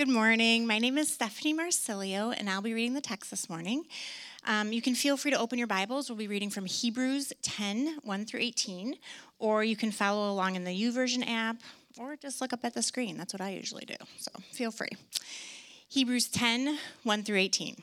Good morning. My name is Stephanie Marsilio, and I'll be reading the text this morning. Um, you can feel free to open your Bibles. We'll be reading from Hebrews 10 1 through 18, or you can follow along in the YouVersion app, or just look up at the screen. That's what I usually do. So feel free. Hebrews 10 1 through 18.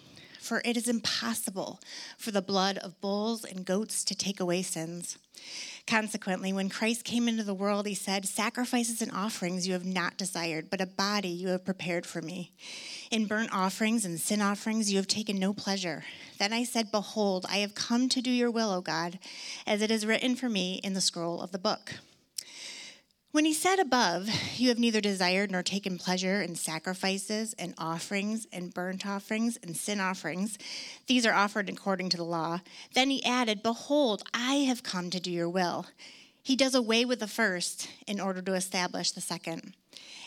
for it is impossible for the blood of bulls and goats to take away sins. Consequently, when Christ came into the world, he said, Sacrifices and offerings you have not desired, but a body you have prepared for me. In burnt offerings and sin offerings you have taken no pleasure. Then I said, Behold, I have come to do your will, O God, as it is written for me in the scroll of the book. When he said above, You have neither desired nor taken pleasure in sacrifices and offerings and burnt offerings and sin offerings, these are offered according to the law. Then he added, Behold, I have come to do your will. He does away with the first in order to establish the second.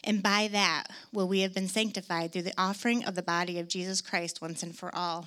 And by that will we have been sanctified through the offering of the body of Jesus Christ once and for all.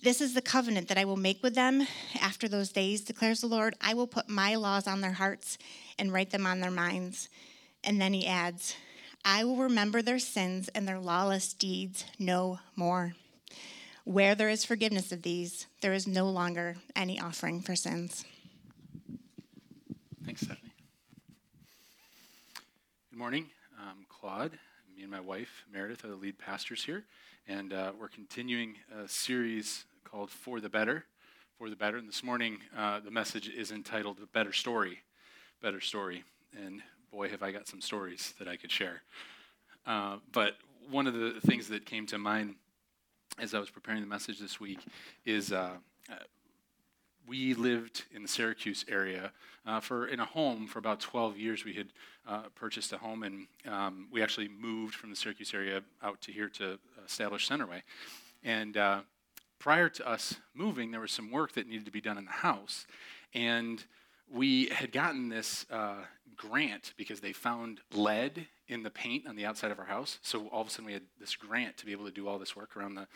This is the covenant that I will make with them after those days, declares the Lord, I will put my laws on their hearts and write them on their minds. And then he adds, I will remember their sins and their lawless deeds no more. Where there is forgiveness of these, there is no longer any offering for sins. Thanks, Stephanie. Good morning. I'm Claude me and my wife, Meredith, are the lead pastors here. And uh, we're continuing a series called For the Better. For the Better. And this morning, uh, the message is entitled A Better Story. Better Story. And boy, have I got some stories that I could share. Uh, but one of the things that came to mind as I was preparing the message this week is uh, we lived in the Syracuse area uh, for in a home for about 12 years. We had uh, purchased a home, and um, we actually moved from the Syracuse area out to here to establish Centerway. And uh, prior to us moving, there was some work that needed to be done in the house, and we had gotten this uh, grant because they found lead in the paint on the outside of our house. So all of a sudden, we had this grant to be able to do all this work around the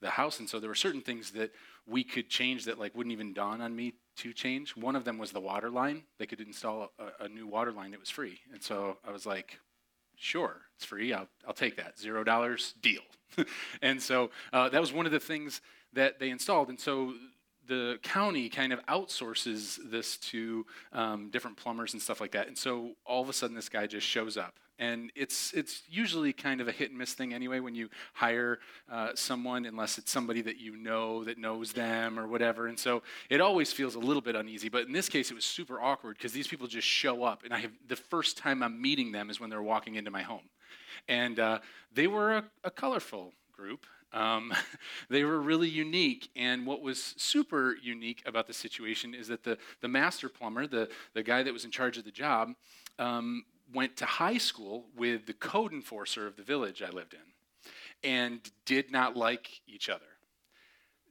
the house. And so there were certain things that we could change that like wouldn't even dawn on me to change. One of them was the water line. They could install a, a new water line. It was free. And so I was like, sure, it's free. I'll, I'll take that. Zero dollars, deal. and so uh, that was one of the things that they installed. And so the county kind of outsources this to um, different plumbers and stuff like that. And so all of a sudden, this guy just shows up. And it's, it's usually kind of a hit and miss thing anyway when you hire uh, someone, unless it's somebody that you know that knows them or whatever. And so it always feels a little bit uneasy. But in this case, it was super awkward because these people just show up. And I have, the first time I'm meeting them is when they're walking into my home. And uh, they were a, a colorful group. Um, they were really unique. And what was super unique about the situation is that the, the master plumber, the, the guy that was in charge of the job, um, went to high school with the code enforcer of the village I lived in and did not like each other,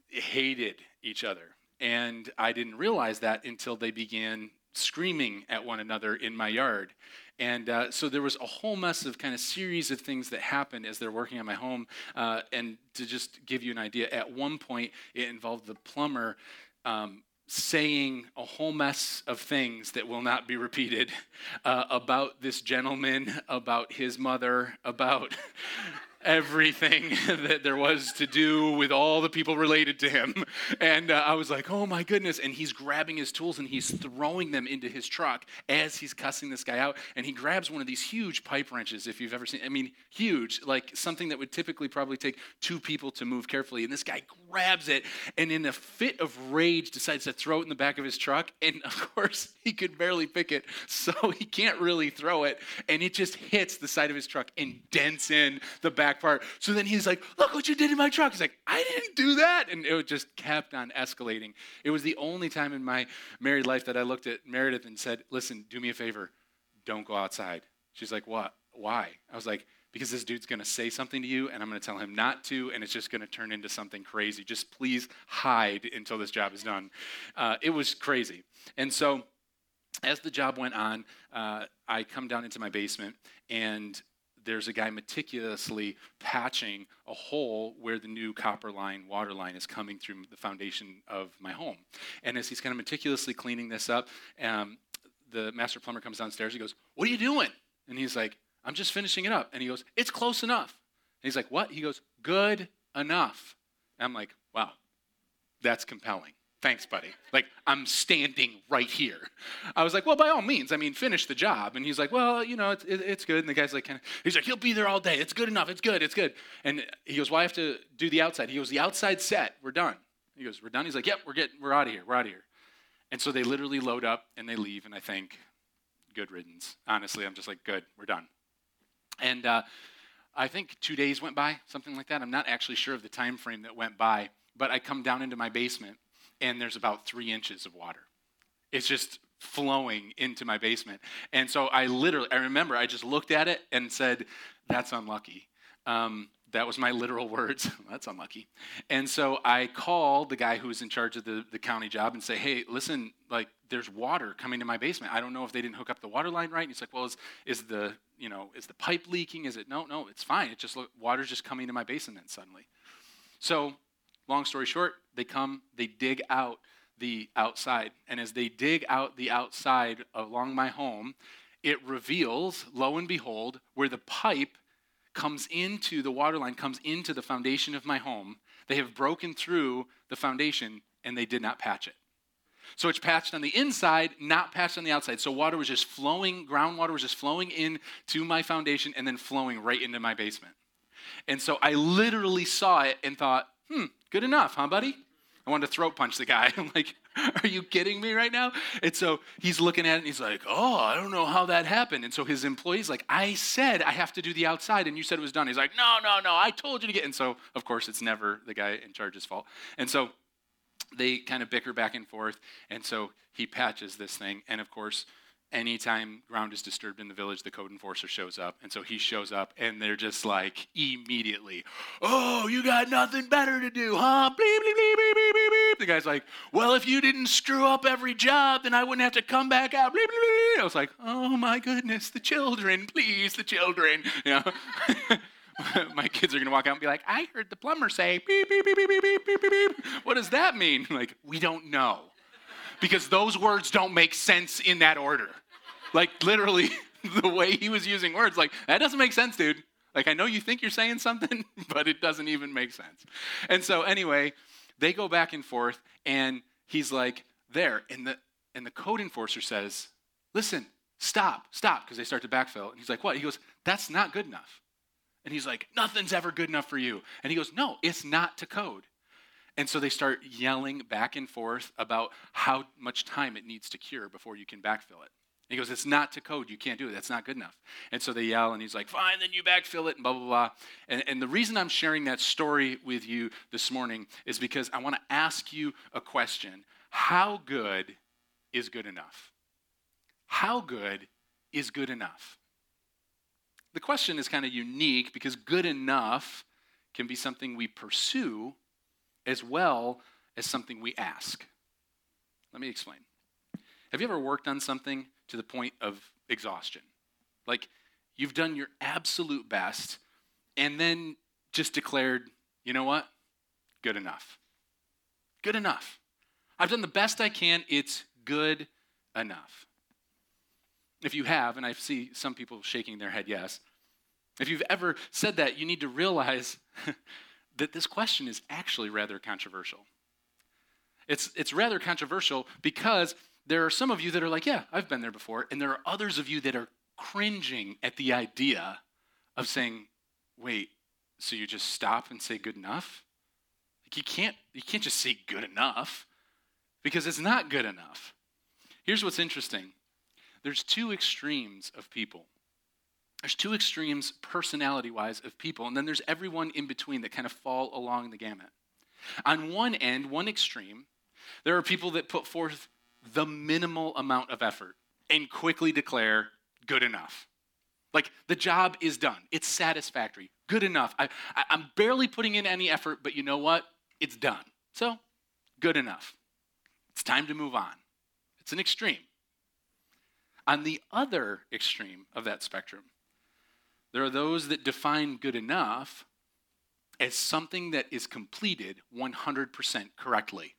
hated each other. And I didn't realize that until they began screaming at one another in my yard. And uh, so there was a whole mess of kind of series of things that happened as they're working on my home. Uh, and to just give you an idea, at one point it involved the plumber um, saying a whole mess of things that will not be repeated uh, about this gentleman, about his mother, about everything that there was to do with all the people related to him. And uh, I was like, oh my goodness. And he's grabbing his tools and he's throwing them into his truck as he's cussing this guy out. And he grabs one of these huge pipe wrenches, if you've ever seen, I mean, huge, like something that would typically probably take two people to move carefully. And this guy grabs it and in a fit of rage decides to throw it in the back of his truck. And of course, he could barely pick it, so he can't really throw it. And it just hits the side of his truck and dents in the back part. So then he's like, Look what you did in my truck. He's like, I didn't do that. And it just kept on escalating. It was the only time in my married life that I looked at Meredith and said, Listen, do me a favor. Don't go outside. She's like, What? Why? I was like, because this dude's going to say something to you and I'm going to tell him not to, and it's just going to turn into something crazy. Just please hide until this job is done. Uh, it was crazy. And so, as the job went on, uh, I come down into my basement and there's a guy meticulously patching a hole where the new copper line, water line is coming through the foundation of my home. And as he's kind of meticulously cleaning this up, um, the master plumber comes downstairs. He goes, What are you doing? And he's like, I'm just finishing it up. And he goes, It's close enough. And he's like, What? He goes, Good enough. And I'm like, Wow, that's compelling. Thanks, buddy. Like, I'm standing right here. I was like, well, by all means, I mean, finish the job. And he's like, well, you know, it's, it, it's good. And the guy's like, he's like, he'll be there all day. It's good enough. It's good. It's good. And he goes, well, I have to do the outside. He goes, the outside set. We're done. He goes, we're done. He's like, yep, we're getting, we're out of here. We're out of here. And so they literally load up and they leave. And I think, good riddance. Honestly, I'm just like, good, we're done. And uh, I think two days went by, something like that. I'm not actually sure of the time frame that went by, but I come down into my basement and there's about three inches of water. It's just flowing into my basement. And so I literally, I remember I just looked at it and said, that's unlucky. Um, that was my literal words. that's unlucky. And so I called the guy who was in charge of the, the county job and say, hey, listen, like there's water coming to my basement. I don't know if they didn't hook up the water line right. And he's like, well, is, is the, you know, is the pipe leaking? Is it, no, no, it's fine. It just, water's just coming to my basement suddenly. So long story short, they come, they dig out the outside. And as they dig out the outside along my home, it reveals, lo and behold, where the pipe comes into the water line, comes into the foundation of my home. They have broken through the foundation and they did not patch it. So it's patched on the inside, not patched on the outside. So water was just flowing, groundwater was just flowing into my foundation and then flowing right into my basement. And so I literally saw it and thought, hmm, good enough, huh, buddy? I wanted to throat punch the guy. I'm like, are you kidding me right now? And so he's looking at it and he's like, oh, I don't know how that happened. And so his employee's like, I said I have to do the outside and you said it was done. He's like, no, no, no, I told you to get. And so, of course, it's never the guy in charge's fault. And so they kind of bicker back and forth. And so he patches this thing. And of course, anytime ground is disturbed in the village, the code enforcer shows up. And so he shows up, and they're just like immediately, Oh, you got nothing better to do, huh? Bleep, bleep, bleep, bleep, bleep, bleep. The guy's like, Well, if you didn't screw up every job, then I wouldn't have to come back out. Bleep, bleep, bleep. I was like, Oh my goodness, the children, please, the children. You know? my kids are going to walk out and be like, I heard the plumber say, beep, beep, beep, beep, beep, beep, beep, beep. What does that mean? Like, we don't know because those words don't make sense in that order. Like literally the way he was using words, like that doesn't make sense, dude. Like I know you think you're saying something, but it doesn't even make sense. And so anyway, they go back and forth, and he's like, there. And the and the code enforcer says, listen, stop, stop, because they start to backfill. And he's like, what? He goes, that's not good enough. And he's like, nothing's ever good enough for you. And he goes, no, it's not to code. And so they start yelling back and forth about how much time it needs to cure before you can backfill it. He goes, It's not to code. You can't do it. That's not good enough. And so they yell, and he's like, Fine, then you backfill it, and blah, blah, blah. And, and the reason I'm sharing that story with you this morning is because I want to ask you a question How good is good enough? How good is good enough? The question is kind of unique because good enough can be something we pursue as well as something we ask. Let me explain. Have you ever worked on something to the point of exhaustion? Like you've done your absolute best and then just declared, you know what? Good enough. Good enough. I've done the best I can. It's good enough. If you have, and I see some people shaking their head yes, If you've ever said that, you need to realize that this question is actually rather controversial. It's, it's rather controversial because there are some of you that are like, yeah, I've been there before. And there are others of you that are cringing at the idea of saying, wait, so you just stop and say good enough? Like you can't, you can't just say good enough because it's not good enough. Here's what's interesting there's two extremes of people. There's two extremes personality wise of people, and then there's everyone in between that kind of fall along the gamut. On one end, one extreme, there are people that put forth the minimal amount of effort and quickly declare good enough. Like the job is done, it's satisfactory, good enough. I, I, am barely putting in any effort, but you know what? It's done. So, good enough. It's time to move on. It's an extreme. On the other extreme of that spectrum, there are those that define good enough as something that is completed 100% correctly.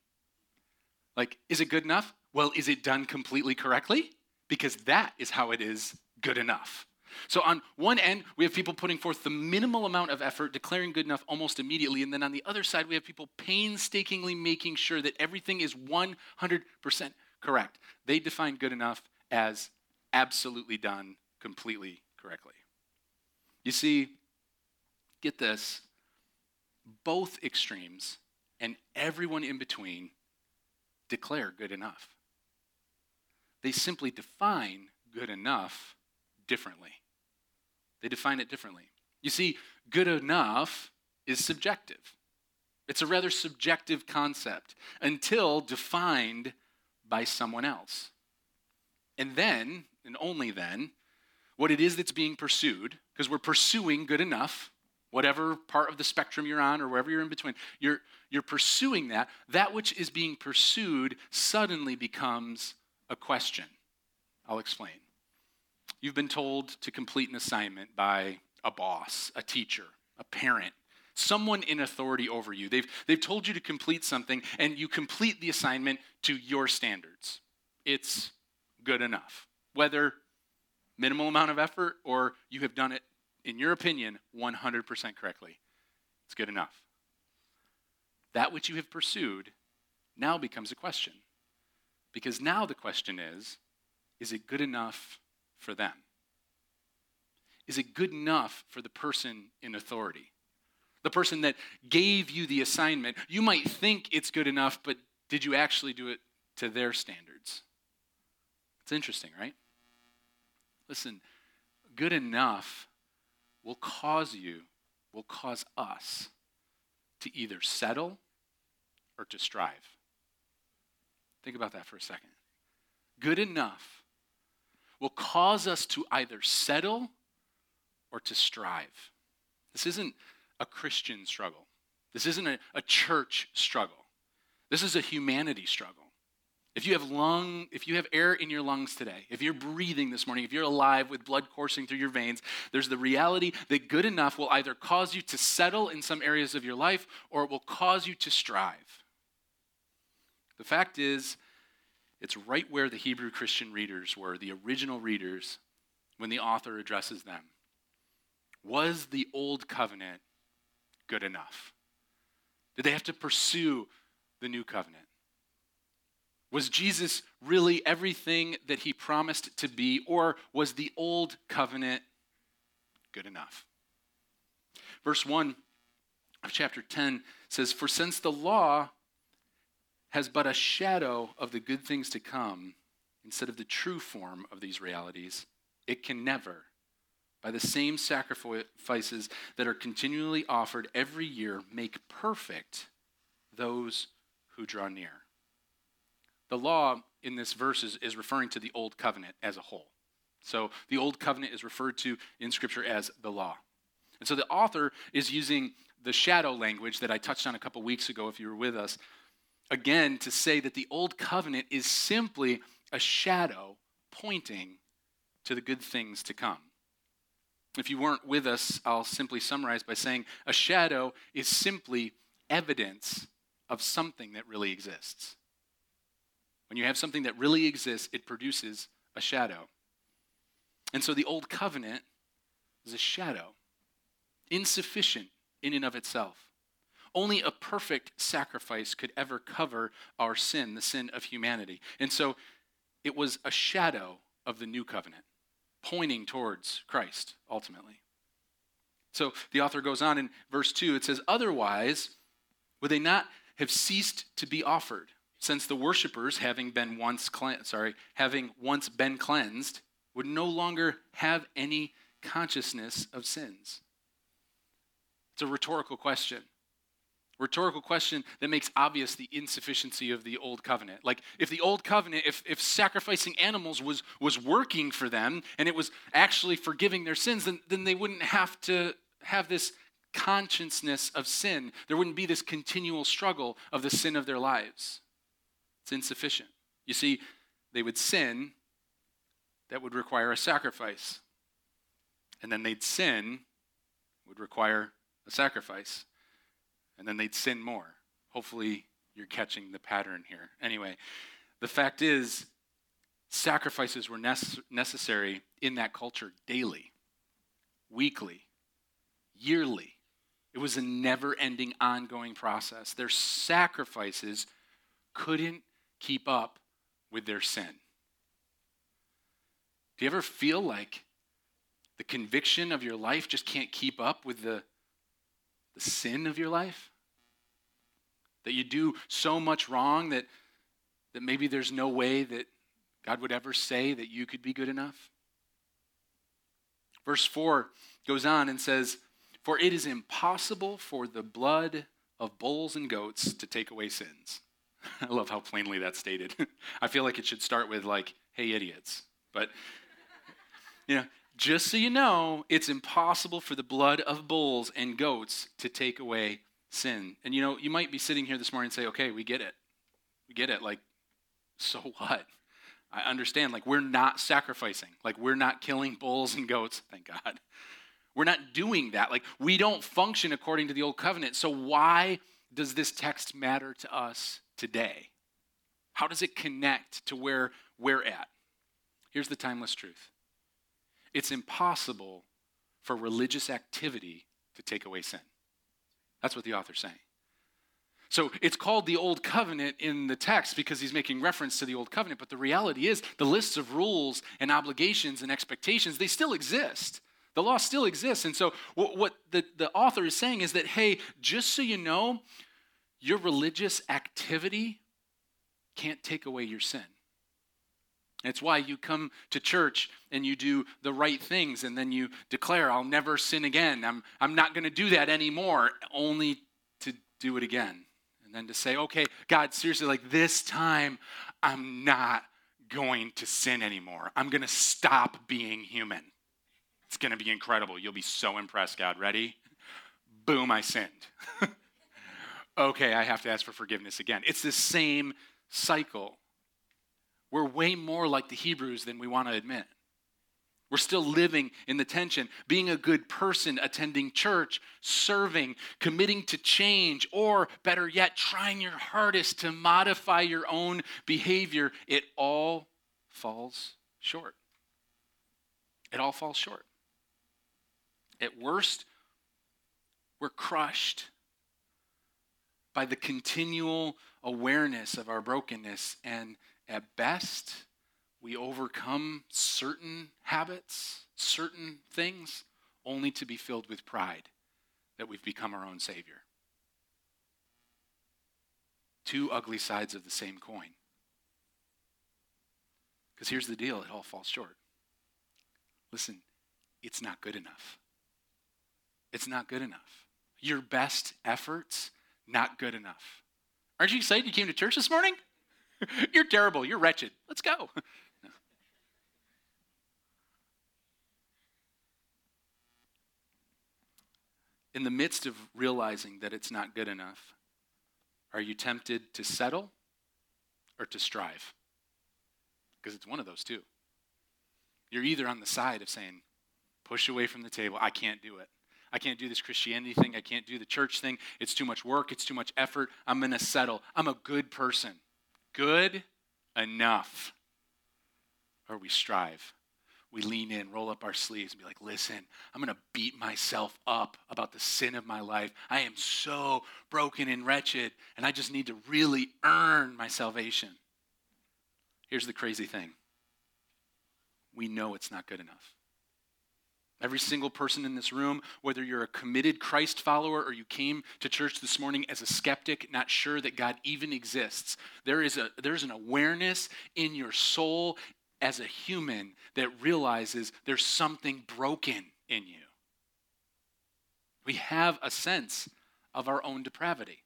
Like, is it good enough? Well, is it done completely correctly? Because that is how it is good enough. So, on one end, we have people putting forth the minimal amount of effort, declaring good enough almost immediately. And then on the other side, we have people painstakingly making sure that everything is 100% correct. They define good enough as absolutely done completely correctly. You see, get this both extremes and everyone in between declare good enough. They simply define good enough differently. They define it differently. You see, good enough is subjective. It's a rather subjective concept until defined by someone else. And then, and only then, what it is that's being pursued, because we're pursuing good enough, whatever part of the spectrum you're on or wherever you're in between, you're, you're pursuing that. That which is being pursued suddenly becomes a question. I'll explain. You've been told to complete an assignment by a boss, a teacher, a parent, someone in authority over you. They've, they've told you to complete something, and you complete the assignment to your standards. It's good enough. Whether minimal amount of effort or you have done it, in your opinion, 100% correctly, it's good enough. That which you have pursued now becomes a question. Because now the question is is it good enough for them? Is it good enough for the person in authority? The person that gave you the assignment, you might think it's good enough, but did you actually do it to their standards? It's interesting, right? Listen, good enough will cause you, will cause us to either settle or to strive. Think about that for a second. Good enough will cause us to either settle or to strive. This isn't a Christian struggle. This isn't a, a church struggle. This is a humanity struggle. If you have lung, if you have air in your lungs today, if you're breathing this morning, if you're alive with blood coursing through your veins, there's the reality that good enough will either cause you to settle in some areas of your life or it will cause you to strive. The fact is, it's right where the Hebrew Christian readers were, the original readers, when the author addresses them. Was the old covenant good enough? Did they have to pursue the new covenant? Was Jesus really everything that he promised to be, or was the old covenant good enough? Verse 1 of chapter 10 says, For since the law has but a shadow of the good things to come instead of the true form of these realities, it can never, by the same sacrifices that are continually offered every year, make perfect those who draw near. The law in this verse is, is referring to the Old Covenant as a whole. So the Old Covenant is referred to in Scripture as the law. And so the author is using the shadow language that I touched on a couple weeks ago, if you were with us, again to say that the old covenant is simply a shadow pointing to the good things to come. If you weren't with us, I'll simply summarize by saying a shadow is simply evidence of something that really exists. When you have something that really exists, it produces a shadow. And so the old covenant is a shadow. insufficient in and of itself. Only a perfect sacrifice could ever cover our sin, the sin of humanity. And so it was a shadow of the new covenant, pointing towards Christ ultimately. So the author goes on in verse 2 it says, Otherwise, would they not have ceased to be offered, since the worshippers, having been once sorry, having once been cleansed, would no longer have any consciousness of sins? It's a rhetorical question. Rhetorical question that makes obvious the insufficiency of the old covenant. Like if the old covenant, if, if sacrificing animals was, was working for them and it was actually forgiving their sins, then, then they wouldn't have to have this consciousness of sin. There wouldn't be this continual struggle of the sin of their lives. It's insufficient. You see, they would sin that would require a sacrifice. And then they'd sin would require a sacrifice. And then they'd sin more. Hopefully, you're catching the pattern here. Anyway, the fact is, sacrifices were nece- necessary in that culture daily, weekly, yearly. It was a never ending, ongoing process. Their sacrifices couldn't keep up with their sin. Do you ever feel like the conviction of your life just can't keep up with the the sin of your life? That you do so much wrong that, that maybe there's no way that God would ever say that you could be good enough? Verse 4 goes on and says, For it is impossible for the blood of bulls and goats to take away sins. I love how plainly that's stated. I feel like it should start with, like, hey, idiots. But, you know, just so you know, it's impossible for the blood of bulls and goats to take away sin. And you know, you might be sitting here this morning and say, okay, we get it. We get it. Like, so what? I understand. Like, we're not sacrificing. Like, we're not killing bulls and goats. Thank God. We're not doing that. Like, we don't function according to the old covenant. So, why does this text matter to us today? How does it connect to where we're at? Here's the timeless truth it's impossible for religious activity to take away sin. That's what the author's saying. So it's called the Old Covenant in the text because he's making reference to the Old Covenant, but the reality is the lists of rules and obligations and expectations, they still exist. The law still exists. And so what the, the author is saying is that, hey, just so you know, your religious activity can't take away your sin. It's why you come to church and you do the right things and then you declare, I'll never sin again. I'm, I'm not going to do that anymore, only to do it again. And then to say, okay, God, seriously, like this time, I'm not going to sin anymore. I'm going to stop being human. It's going to be incredible. You'll be so impressed, God. Ready? Boom, I sinned. okay, I have to ask for forgiveness again. It's the same cycle. We're way more like the Hebrews than we want to admit. We're still living in the tension, being a good person, attending church, serving, committing to change, or better yet, trying your hardest to modify your own behavior. It all falls short. It all falls short. At worst, we're crushed by the continual awareness of our brokenness and at best, we overcome certain habits, certain things, only to be filled with pride that we've become our own Savior. Two ugly sides of the same coin. Because here's the deal it all falls short. Listen, it's not good enough. It's not good enough. Your best efforts, not good enough. Aren't you excited you came to church this morning? You're terrible. You're wretched. Let's go. In the midst of realizing that it's not good enough, are you tempted to settle or to strive? Because it's one of those two. You're either on the side of saying, push away from the table, I can't do it. I can't do this Christianity thing. I can't do the church thing. It's too much work. It's too much effort. I'm going to settle. I'm a good person good enough. Or we strive. we lean in, roll up our sleeves, and be like, listen, I'm going to beat myself up about the sin of my life. I am so broken and wretched, and I just need to really earn my salvation. Here's the crazy thing we know it's not good enough. Every single person in this room, whether you're a committed Christ follower or you came to church this morning as a skeptic, not sure that God even exists, there is a, there's an awareness in your soul as a human that realizes there's something broken in you. We have a sense of our own depravity,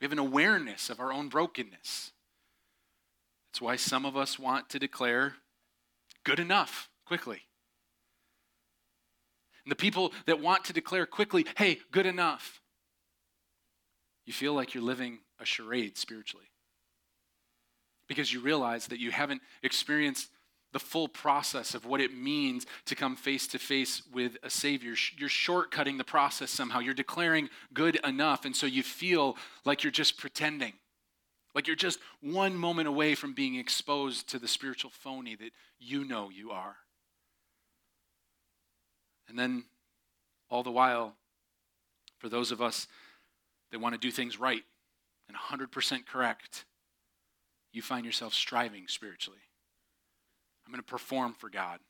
we have an awareness of our own brokenness. That's why some of us want to declare good enough quickly. And the people that want to declare quickly, hey, good enough, you feel like you're living a charade spiritually. Because you realize that you haven't experienced the full process of what it means to come face to face with a Savior. You're shortcutting the process somehow. You're declaring good enough. And so you feel like you're just pretending. Like you're just one moment away from being exposed to the spiritual phony that you know you are. And then, all the while, for those of us that want to do things right and 100% correct, you find yourself striving spiritually. I'm going to perform for God.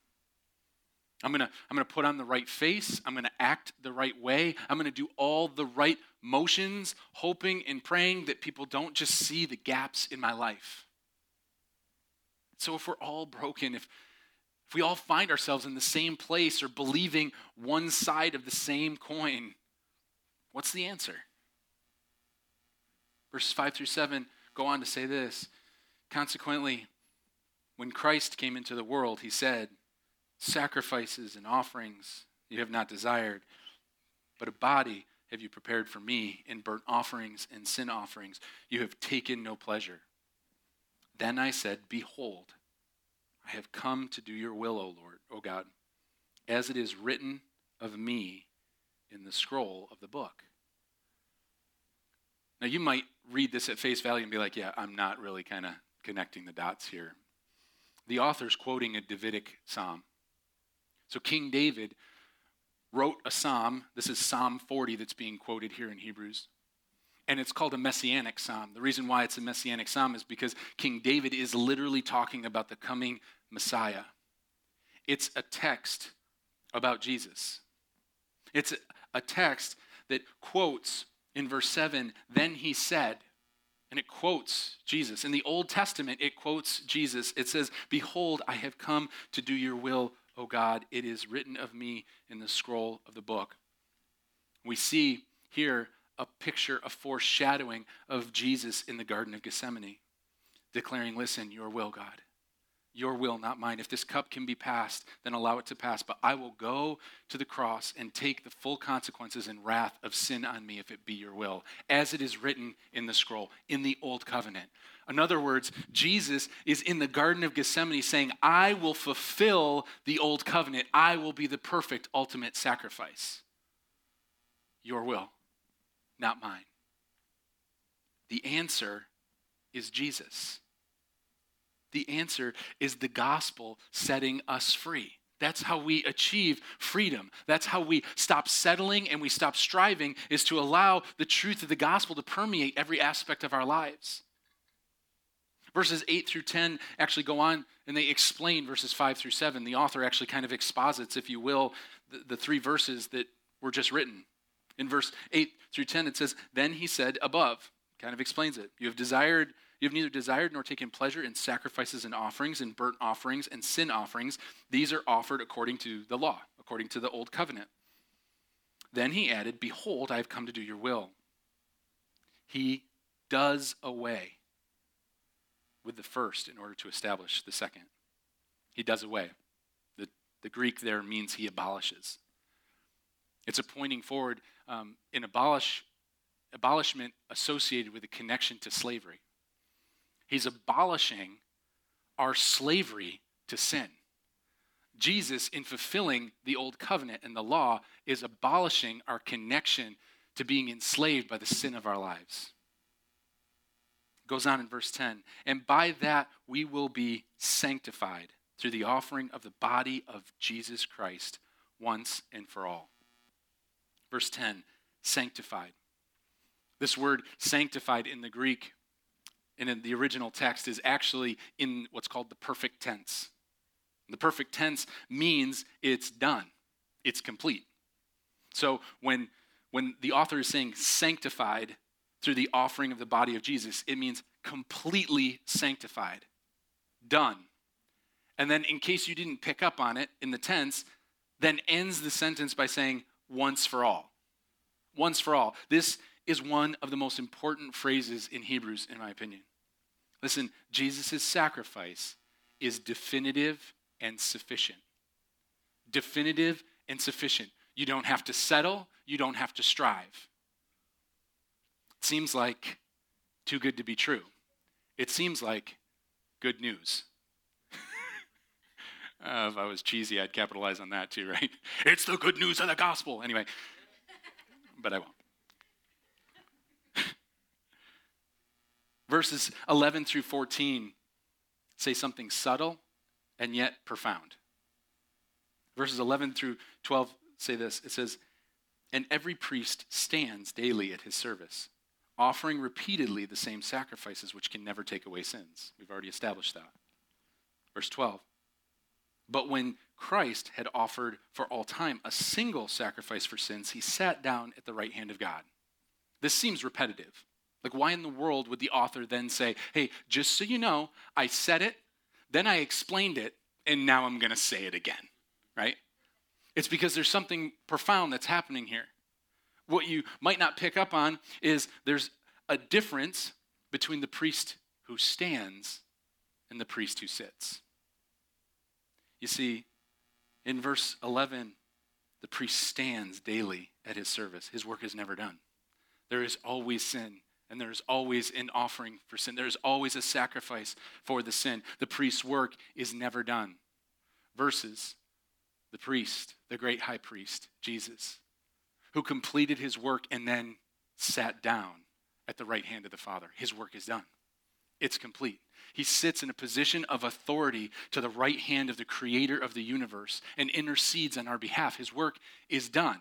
I'm going to I'm going to put on the right face. I'm going to act the right way. I'm going to do all the right motions, hoping and praying that people don't just see the gaps in my life. So if we're all broken, if if we all find ourselves in the same place or believing one side of the same coin, what's the answer? Verses 5 through 7 go on to say this Consequently, when Christ came into the world, he said, Sacrifices and offerings you have not desired, but a body have you prepared for me in burnt offerings and sin offerings you have taken no pleasure. Then I said, Behold, I have come to do your will, O Lord, O God, as it is written of me in the scroll of the book. Now, you might read this at face value and be like, yeah, I'm not really kind of connecting the dots here. The author's quoting a Davidic psalm. So, King David wrote a psalm. This is Psalm 40 that's being quoted here in Hebrews and it's called a messianic psalm. The reason why it's a messianic psalm is because King David is literally talking about the coming Messiah. It's a text about Jesus. It's a text that quotes in verse 7, then he said, and it quotes Jesus. In the Old Testament, it quotes Jesus. It says, Behold, I have come to do your will, O God. It is written of me in the scroll of the book. We see here a picture, a foreshadowing of Jesus in the Garden of Gethsemane, declaring, Listen, your will, God. Your will, not mine. If this cup can be passed, then allow it to pass. But I will go to the cross and take the full consequences and wrath of sin on me if it be your will, as it is written in the scroll, in the old covenant. In other words, Jesus is in the Garden of Gethsemane saying, I will fulfill the old covenant. I will be the perfect ultimate sacrifice. Your will not mine. The answer is Jesus. The answer is the gospel setting us free. That's how we achieve freedom. That's how we stop settling and we stop striving, is to allow the truth of the gospel to permeate every aspect of our lives. Verses 8 through 10 actually go on and they explain verses 5 through 7. The author actually kind of exposits, if you will, the, the three verses that were just written. In verse 8 through 10, it says, Then he said above, kind of explains it. You have desired, you have neither desired nor taken pleasure in sacrifices and offerings, and burnt offerings and sin offerings. These are offered according to the law, according to the old covenant. Then he added, Behold, I have come to do your will. He does away with the first in order to establish the second. He does away. The, the Greek there means he abolishes. It's a pointing forward um, in abolish, abolishment associated with a connection to slavery. He's abolishing our slavery to sin. Jesus, in fulfilling the old covenant and the law, is abolishing our connection to being enslaved by the sin of our lives. Goes on in verse 10 and by that we will be sanctified through the offering of the body of Jesus Christ once and for all. Verse 10 sanctified. This word sanctified in the Greek and in the original text is actually in what's called the perfect tense. The perfect tense means it's done, it's complete. So when, when the author is saying sanctified through the offering of the body of Jesus, it means completely sanctified, done. And then, in case you didn't pick up on it in the tense, then ends the sentence by saying, once for all. Once for all. This is one of the most important phrases in Hebrews, in my opinion. Listen, Jesus' sacrifice is definitive and sufficient. Definitive and sufficient. You don't have to settle, you don't have to strive. It seems like too good to be true. It seems like good news. Uh, if I was cheesy, I'd capitalize on that too, right? It's the good news of the gospel. Anyway, but I won't. Verses 11 through 14 say something subtle and yet profound. Verses 11 through 12 say this it says, And every priest stands daily at his service, offering repeatedly the same sacrifices which can never take away sins. We've already established that. Verse 12. But when Christ had offered for all time a single sacrifice for sins, he sat down at the right hand of God. This seems repetitive. Like, why in the world would the author then say, hey, just so you know, I said it, then I explained it, and now I'm going to say it again, right? It's because there's something profound that's happening here. What you might not pick up on is there's a difference between the priest who stands and the priest who sits. You see, in verse 11, the priest stands daily at his service. His work is never done. There is always sin, and there's always an offering for sin. There's always a sacrifice for the sin. The priest's work is never done. Versus the priest, the great high priest, Jesus, who completed his work and then sat down at the right hand of the Father. His work is done, it's complete. He sits in a position of authority to the right hand of the creator of the universe and intercedes on our behalf. His work is done.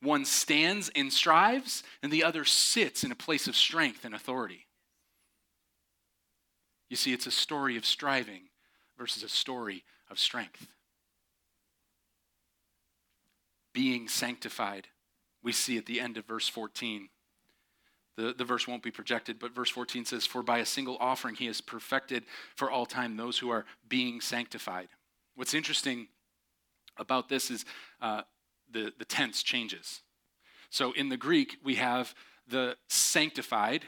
One stands and strives, and the other sits in a place of strength and authority. You see, it's a story of striving versus a story of strength. Being sanctified, we see at the end of verse 14. The, the verse won't be projected, but verse 14 says, For by a single offering he has perfected for all time those who are being sanctified. What's interesting about this is uh, the, the tense changes. So in the Greek, we have the sanctified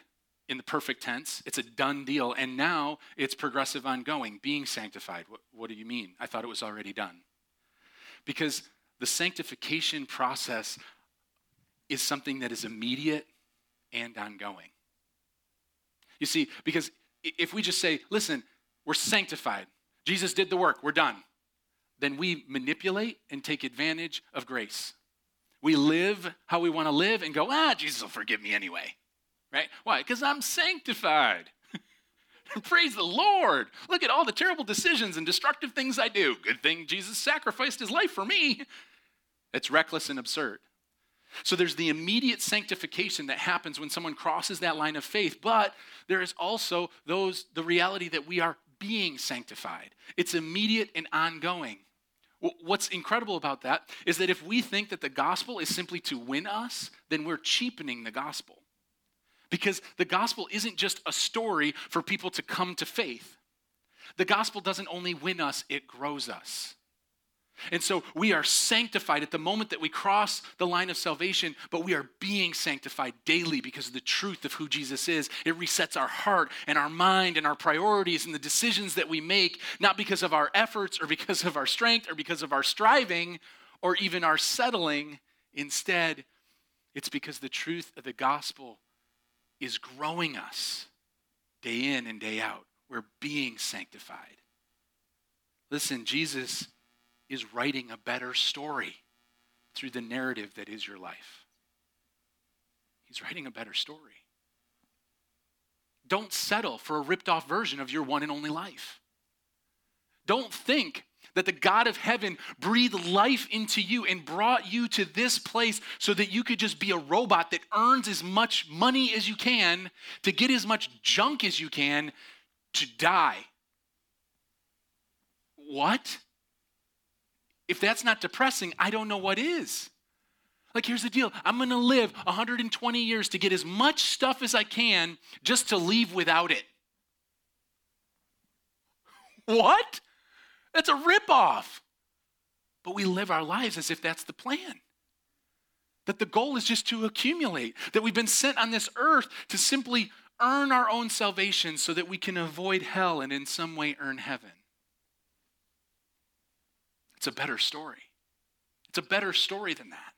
in the perfect tense. It's a done deal. And now it's progressive ongoing, being sanctified. What, what do you mean? I thought it was already done. Because the sanctification process is something that is immediate and ongoing. You see, because if we just say, listen, we're sanctified, Jesus did the work, we're done then we manipulate and take advantage of grace. We live how we want to live and go, ah, Jesus will forgive me anyway. Right? Why? Because I'm sanctified. Praise the Lord. Look at all the terrible decisions and destructive things I do. Good thing Jesus sacrificed his life for me. It's reckless and absurd. So there's the immediate sanctification that happens when someone crosses that line of faith, but there is also those the reality that we are being sanctified. It's immediate and ongoing. What's incredible about that is that if we think that the gospel is simply to win us, then we're cheapening the gospel. Because the gospel isn't just a story for people to come to faith. The gospel doesn't only win us, it grows us. And so we are sanctified at the moment that we cross the line of salvation, but we are being sanctified daily because of the truth of who Jesus is. It resets our heart and our mind and our priorities and the decisions that we make, not because of our efforts or because of our strength or because of our striving or even our settling. Instead, it's because the truth of the gospel is growing us day in and day out. We're being sanctified. Listen, Jesus is writing a better story through the narrative that is your life. He's writing a better story. Don't settle for a ripped off version of your one and only life. Don't think that the God of heaven breathed life into you and brought you to this place so that you could just be a robot that earns as much money as you can, to get as much junk as you can, to die. What? If that's not depressing, I don't know what is. Like, here's the deal I'm gonna live 120 years to get as much stuff as I can just to leave without it. What? That's a ripoff. But we live our lives as if that's the plan. That the goal is just to accumulate, that we've been sent on this earth to simply earn our own salvation so that we can avoid hell and in some way earn heaven. It's a better story. It's a better story than that.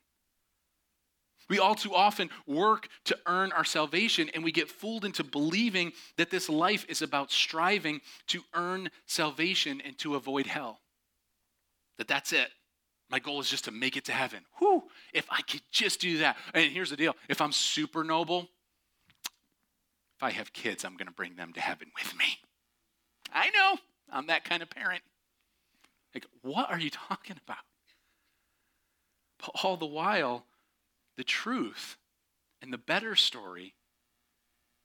We all too often work to earn our salvation, and we get fooled into believing that this life is about striving to earn salvation and to avoid hell. That that's it. My goal is just to make it to heaven. Whew, if I could just do that. And here's the deal if I'm super noble, if I have kids, I'm going to bring them to heaven with me. I know, I'm that kind of parent. Like, what are you talking about? But all the while, the truth and the better story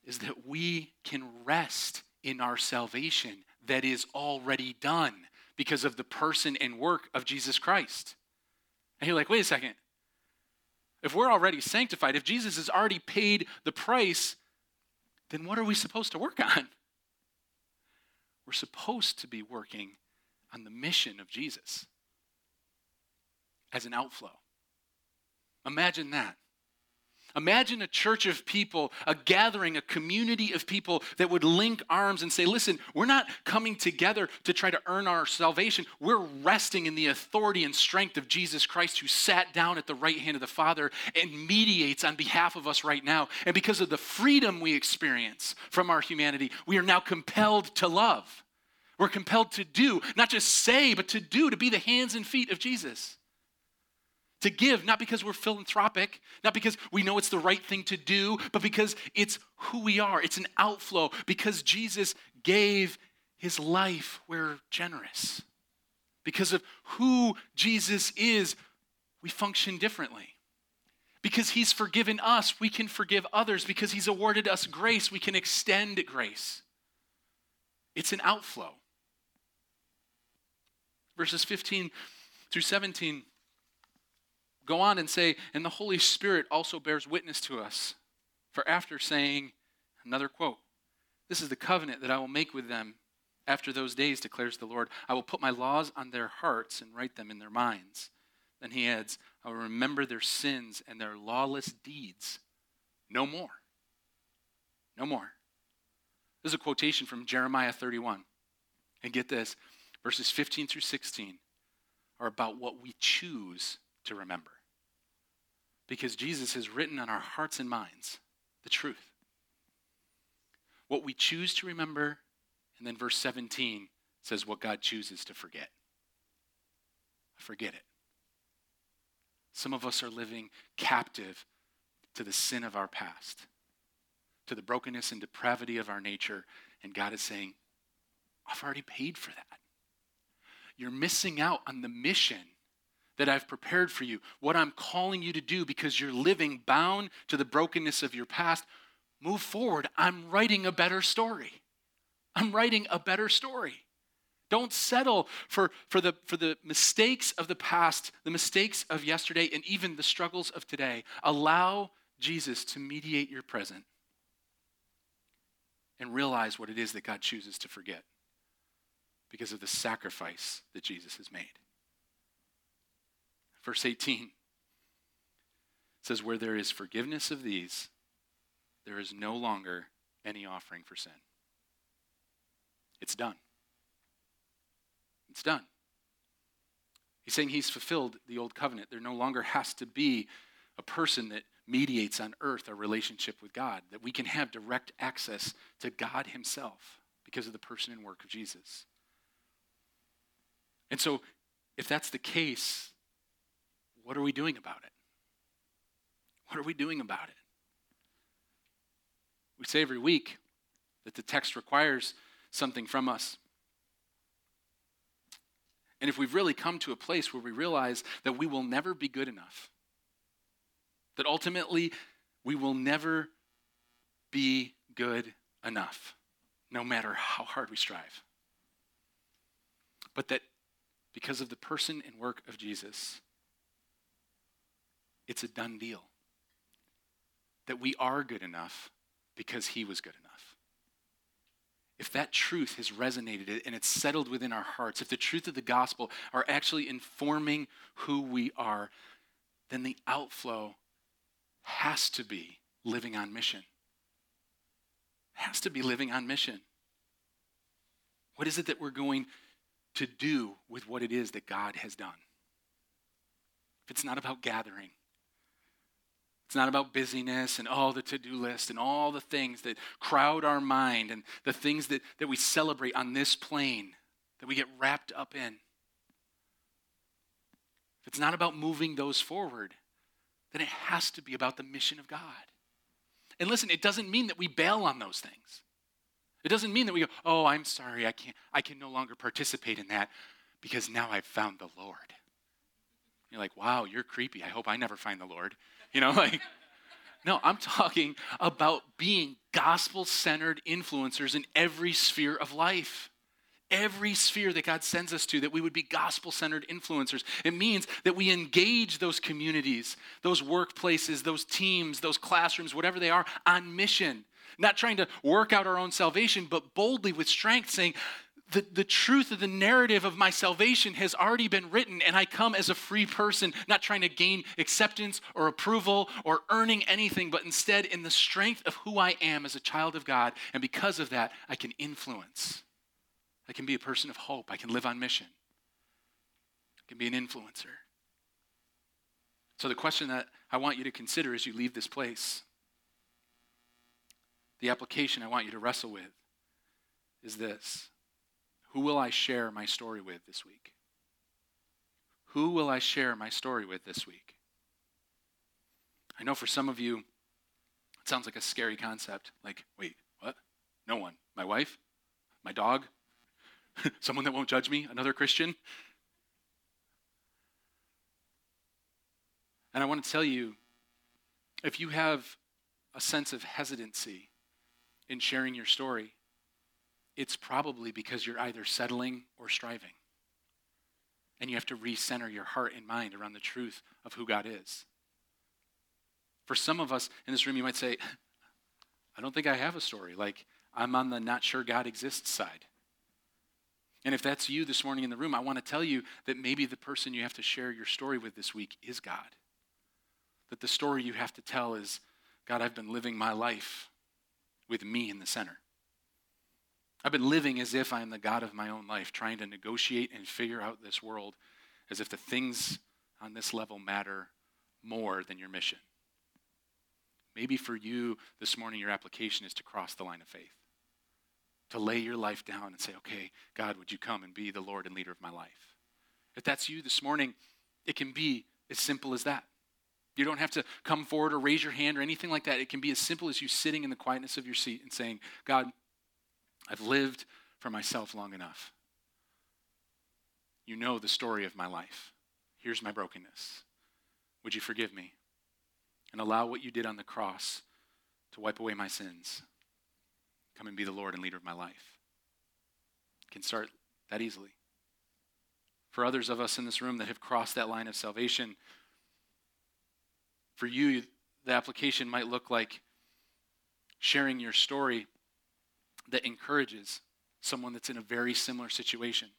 is that we can rest in our salvation that is already done because of the person and work of Jesus Christ. And you're like, wait a second. If we're already sanctified, if Jesus has already paid the price, then what are we supposed to work on? We're supposed to be working on the mission of Jesus as an outflow. Imagine that. Imagine a church of people, a gathering, a community of people that would link arms and say, listen, we're not coming together to try to earn our salvation. We're resting in the authority and strength of Jesus Christ, who sat down at the right hand of the Father and mediates on behalf of us right now. And because of the freedom we experience from our humanity, we are now compelled to love. We're compelled to do, not just say, but to do, to be the hands and feet of Jesus to give, not because we're philanthropic, not because we know it's the right thing to do, but because it's who we are. It's an outflow. Because Jesus gave his life, we're generous. Because of who Jesus is, we function differently. Because he's forgiven us, we can forgive others. Because he's awarded us grace, we can extend grace. It's an outflow. Verses 15 through 17 go on and say, and the Holy Spirit also bears witness to us. For after saying, another quote, this is the covenant that I will make with them after those days, declares the Lord. I will put my laws on their hearts and write them in their minds. Then he adds, I will remember their sins and their lawless deeds no more. No more. This is a quotation from Jeremiah 31. And get this verses 15 through 16 are about what we choose to remember. Because Jesus has written on our hearts and minds the truth. What we choose to remember, and then verse 17 says what God chooses to forget. Forget it. Some of us are living captive to the sin of our past, to the brokenness and depravity of our nature, and God is saying, I've already paid for that. You're missing out on the mission that I've prepared for you, what I'm calling you to do because you're living bound to the brokenness of your past. Move forward. I'm writing a better story. I'm writing a better story. Don't settle for, for, the, for the mistakes of the past, the mistakes of yesterday, and even the struggles of today. Allow Jesus to mediate your present and realize what it is that God chooses to forget because of the sacrifice that Jesus has made. Verse 18 says, Where there is forgiveness of these, there is no longer any offering for sin. It's done. It's done. He's saying he's fulfilled the old covenant. There no longer has to be a person that mediates on earth a relationship with God, that we can have direct access to God Himself because of the person and work of Jesus. And so, if that's the case, what are we doing about it? What are we doing about it? We say every week that the text requires something from us. And if we've really come to a place where we realize that we will never be good enough, that ultimately we will never be good enough, no matter how hard we strive. But that because of the person and work of Jesus, it's a done deal. That we are good enough because he was good enough. If that truth has resonated and it's settled within our hearts, if the truth of the gospel are actually informing who we are, then the outflow has to be living on mission. It has to be living on mission. What is it that we're going to do with what it is that God has done? If it's not about gathering, it's not about busyness and all the to do list and all the things that crowd our mind and the things that, that we celebrate on this plane that we get wrapped up in. If it's not about moving those forward, then it has to be about the mission of God. And listen, it doesn't mean that we bail on those things. It doesn't mean that we go, oh, I'm sorry, I can't, I can no longer participate in that because now I've found the Lord. You're like, wow, you're creepy. I hope I never find the Lord. You know, like, no, I'm talking about being gospel centered influencers in every sphere of life. Every sphere that God sends us to, that we would be gospel centered influencers. It means that we engage those communities, those workplaces, those teams, those classrooms, whatever they are, on mission. Not trying to work out our own salvation, but boldly with strength saying, the, the truth of the narrative of my salvation has already been written, and I come as a free person, not trying to gain acceptance or approval or earning anything, but instead in the strength of who I am as a child of God. And because of that, I can influence. I can be a person of hope. I can live on mission. I can be an influencer. So, the question that I want you to consider as you leave this place, the application I want you to wrestle with is this who will I share my story with this week? Who will I share my story with this week? I know for some of you, it sounds like a scary concept. Like, wait, what? No one. My wife? My dog? Someone that won't judge me? Another Christian? And I want to tell you if you have a sense of hesitancy in sharing your story, it's probably because you're either settling or striving. And you have to recenter your heart and mind around the truth of who God is. For some of us in this room, you might say, I don't think I have a story. Like, I'm on the not sure God exists side. And if that's you this morning in the room, I want to tell you that maybe the person you have to share your story with this week is God. That the story you have to tell is God, I've been living my life with me in the center. I've been living as if I am the God of my own life, trying to negotiate and figure out this world as if the things on this level matter more than your mission. Maybe for you this morning, your application is to cross the line of faith, to lay your life down and say, okay, God, would you come and be the Lord and leader of my life? If that's you this morning, it can be as simple as that. You don't have to come forward or raise your hand or anything like that. It can be as simple as you sitting in the quietness of your seat and saying, God, I've lived for myself long enough. You know the story of my life. Here's my brokenness. Would you forgive me and allow what you did on the cross to wipe away my sins? Come and be the Lord and leader of my life. Can start that easily. For others of us in this room that have crossed that line of salvation, for you, the application might look like sharing your story that encourages someone that's in a very similar situation.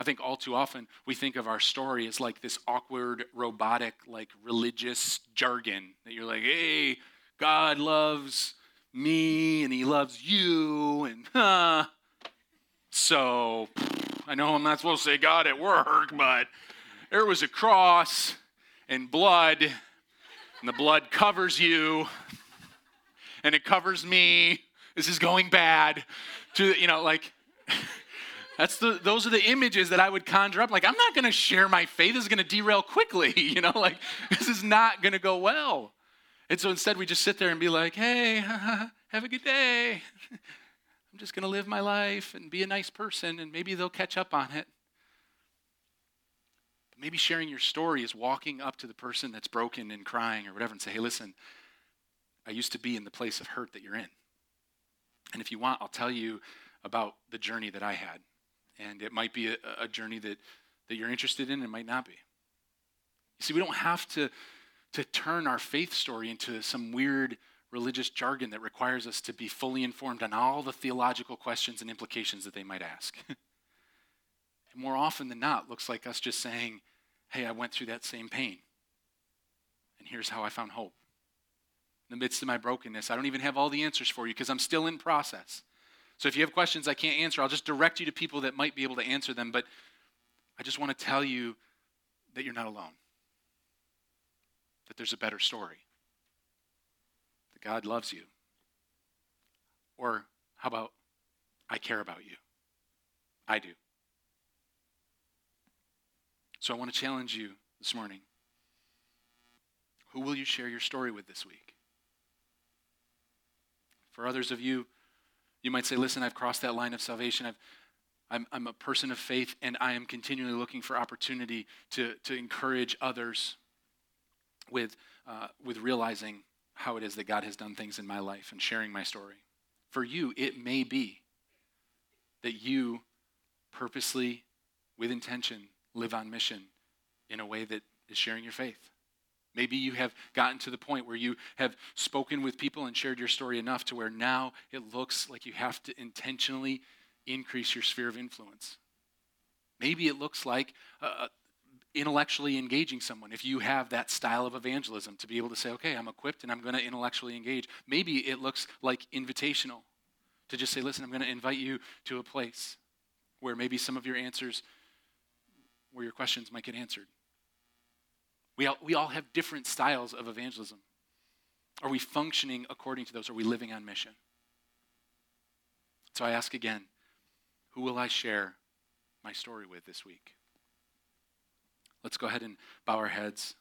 I think all too often we think of our story as like this awkward, robotic, like religious jargon that you're like, hey, God loves me and he loves you. And so I know I'm not supposed to say God at work, but there was a cross and blood, and the blood covers you, and it covers me, this is going bad. To you know, like that's the those are the images that I would conjure up. Like, I'm not gonna share my faith. This is gonna derail quickly, you know, like this is not gonna go well. And so instead we just sit there and be like, hey, have a good day. I'm just gonna live my life and be a nice person, and maybe they'll catch up on it. Maybe sharing your story is walking up to the person that's broken and crying or whatever and say, hey, listen, I used to be in the place of hurt that you're in. And if you want, I'll tell you about the journey that I had. And it might be a, a journey that, that you're interested in, it might not be. You see, we don't have to, to turn our faith story into some weird religious jargon that requires us to be fully informed on all the theological questions and implications that they might ask. more often than not, looks like us just saying, hey, I went through that same pain. And here's how I found hope. In the midst of my brokenness, I don't even have all the answers for you because I'm still in process. So if you have questions I can't answer, I'll just direct you to people that might be able to answer them. But I just want to tell you that you're not alone, that there's a better story, that God loves you. Or how about, I care about you? I do. So I want to challenge you this morning. Who will you share your story with this week? For others of you, you might say, listen, I've crossed that line of salvation. I've, I'm, I'm a person of faith, and I am continually looking for opportunity to, to encourage others with, uh, with realizing how it is that God has done things in my life and sharing my story. For you, it may be that you purposely, with intention, live on mission in a way that is sharing your faith. Maybe you have gotten to the point where you have spoken with people and shared your story enough to where now it looks like you have to intentionally increase your sphere of influence. Maybe it looks like uh, intellectually engaging someone if you have that style of evangelism to be able to say, okay, I'm equipped and I'm going to intellectually engage. Maybe it looks like invitational to just say, listen, I'm going to invite you to a place where maybe some of your answers, where your questions might get answered. We all, we all have different styles of evangelism. Are we functioning according to those? Are we living on mission? So I ask again who will I share my story with this week? Let's go ahead and bow our heads.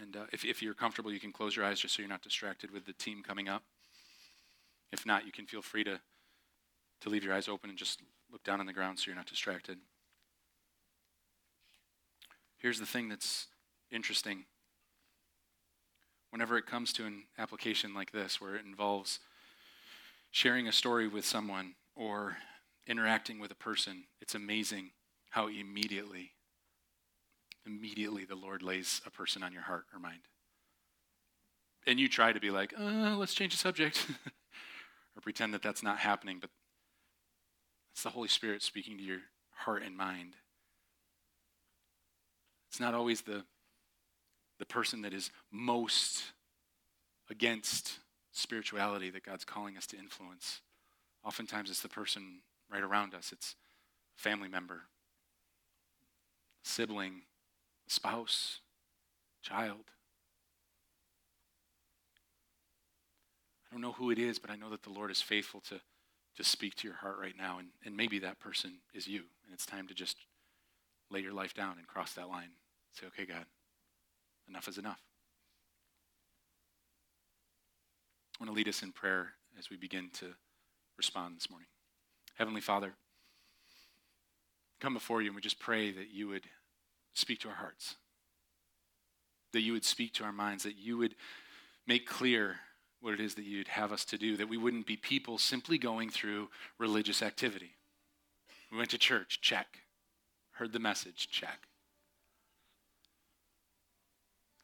And uh, if, if you're comfortable, you can close your eyes just so you're not distracted with the team coming up. If not, you can feel free to, to leave your eyes open and just look down on the ground so you're not distracted. Here's the thing that's interesting. Whenever it comes to an application like this, where it involves sharing a story with someone or interacting with a person, it's amazing how immediately, immediately the Lord lays a person on your heart or mind. And you try to be like, uh, let's change the subject, or pretend that that's not happening, but it's the Holy Spirit speaking to your heart and mind. It's not always the the person that is most against spirituality that God's calling us to influence. Oftentimes it's the person right around us. It's a family member, sibling, spouse, child. I don't know who it is, but I know that the Lord is faithful to, to speak to your heart right now. And, and maybe that person is you. And it's time to just lay your life down and cross that line. Say, okay, God, Enough is enough. I want to lead us in prayer as we begin to respond this morning. Heavenly Father, come before you and we just pray that you would speak to our hearts, that you would speak to our minds, that you would make clear what it is that you'd have us to do, that we wouldn't be people simply going through religious activity. We went to church, check. Heard the message, check.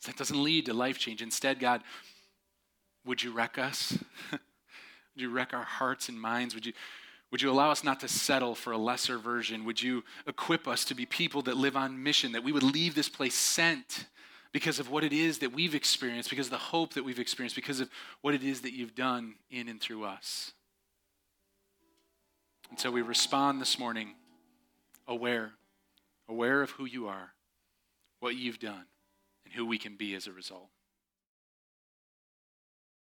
That doesn't lead to life change. Instead, God, would you wreck us? would you wreck our hearts and minds? Would you, would you allow us not to settle for a lesser version? Would you equip us to be people that live on mission, that we would leave this place sent because of what it is that we've experienced, because of the hope that we've experienced, because of what it is that you've done in and through us? And so we respond this morning aware, aware of who you are, what you've done and who we can be as a result.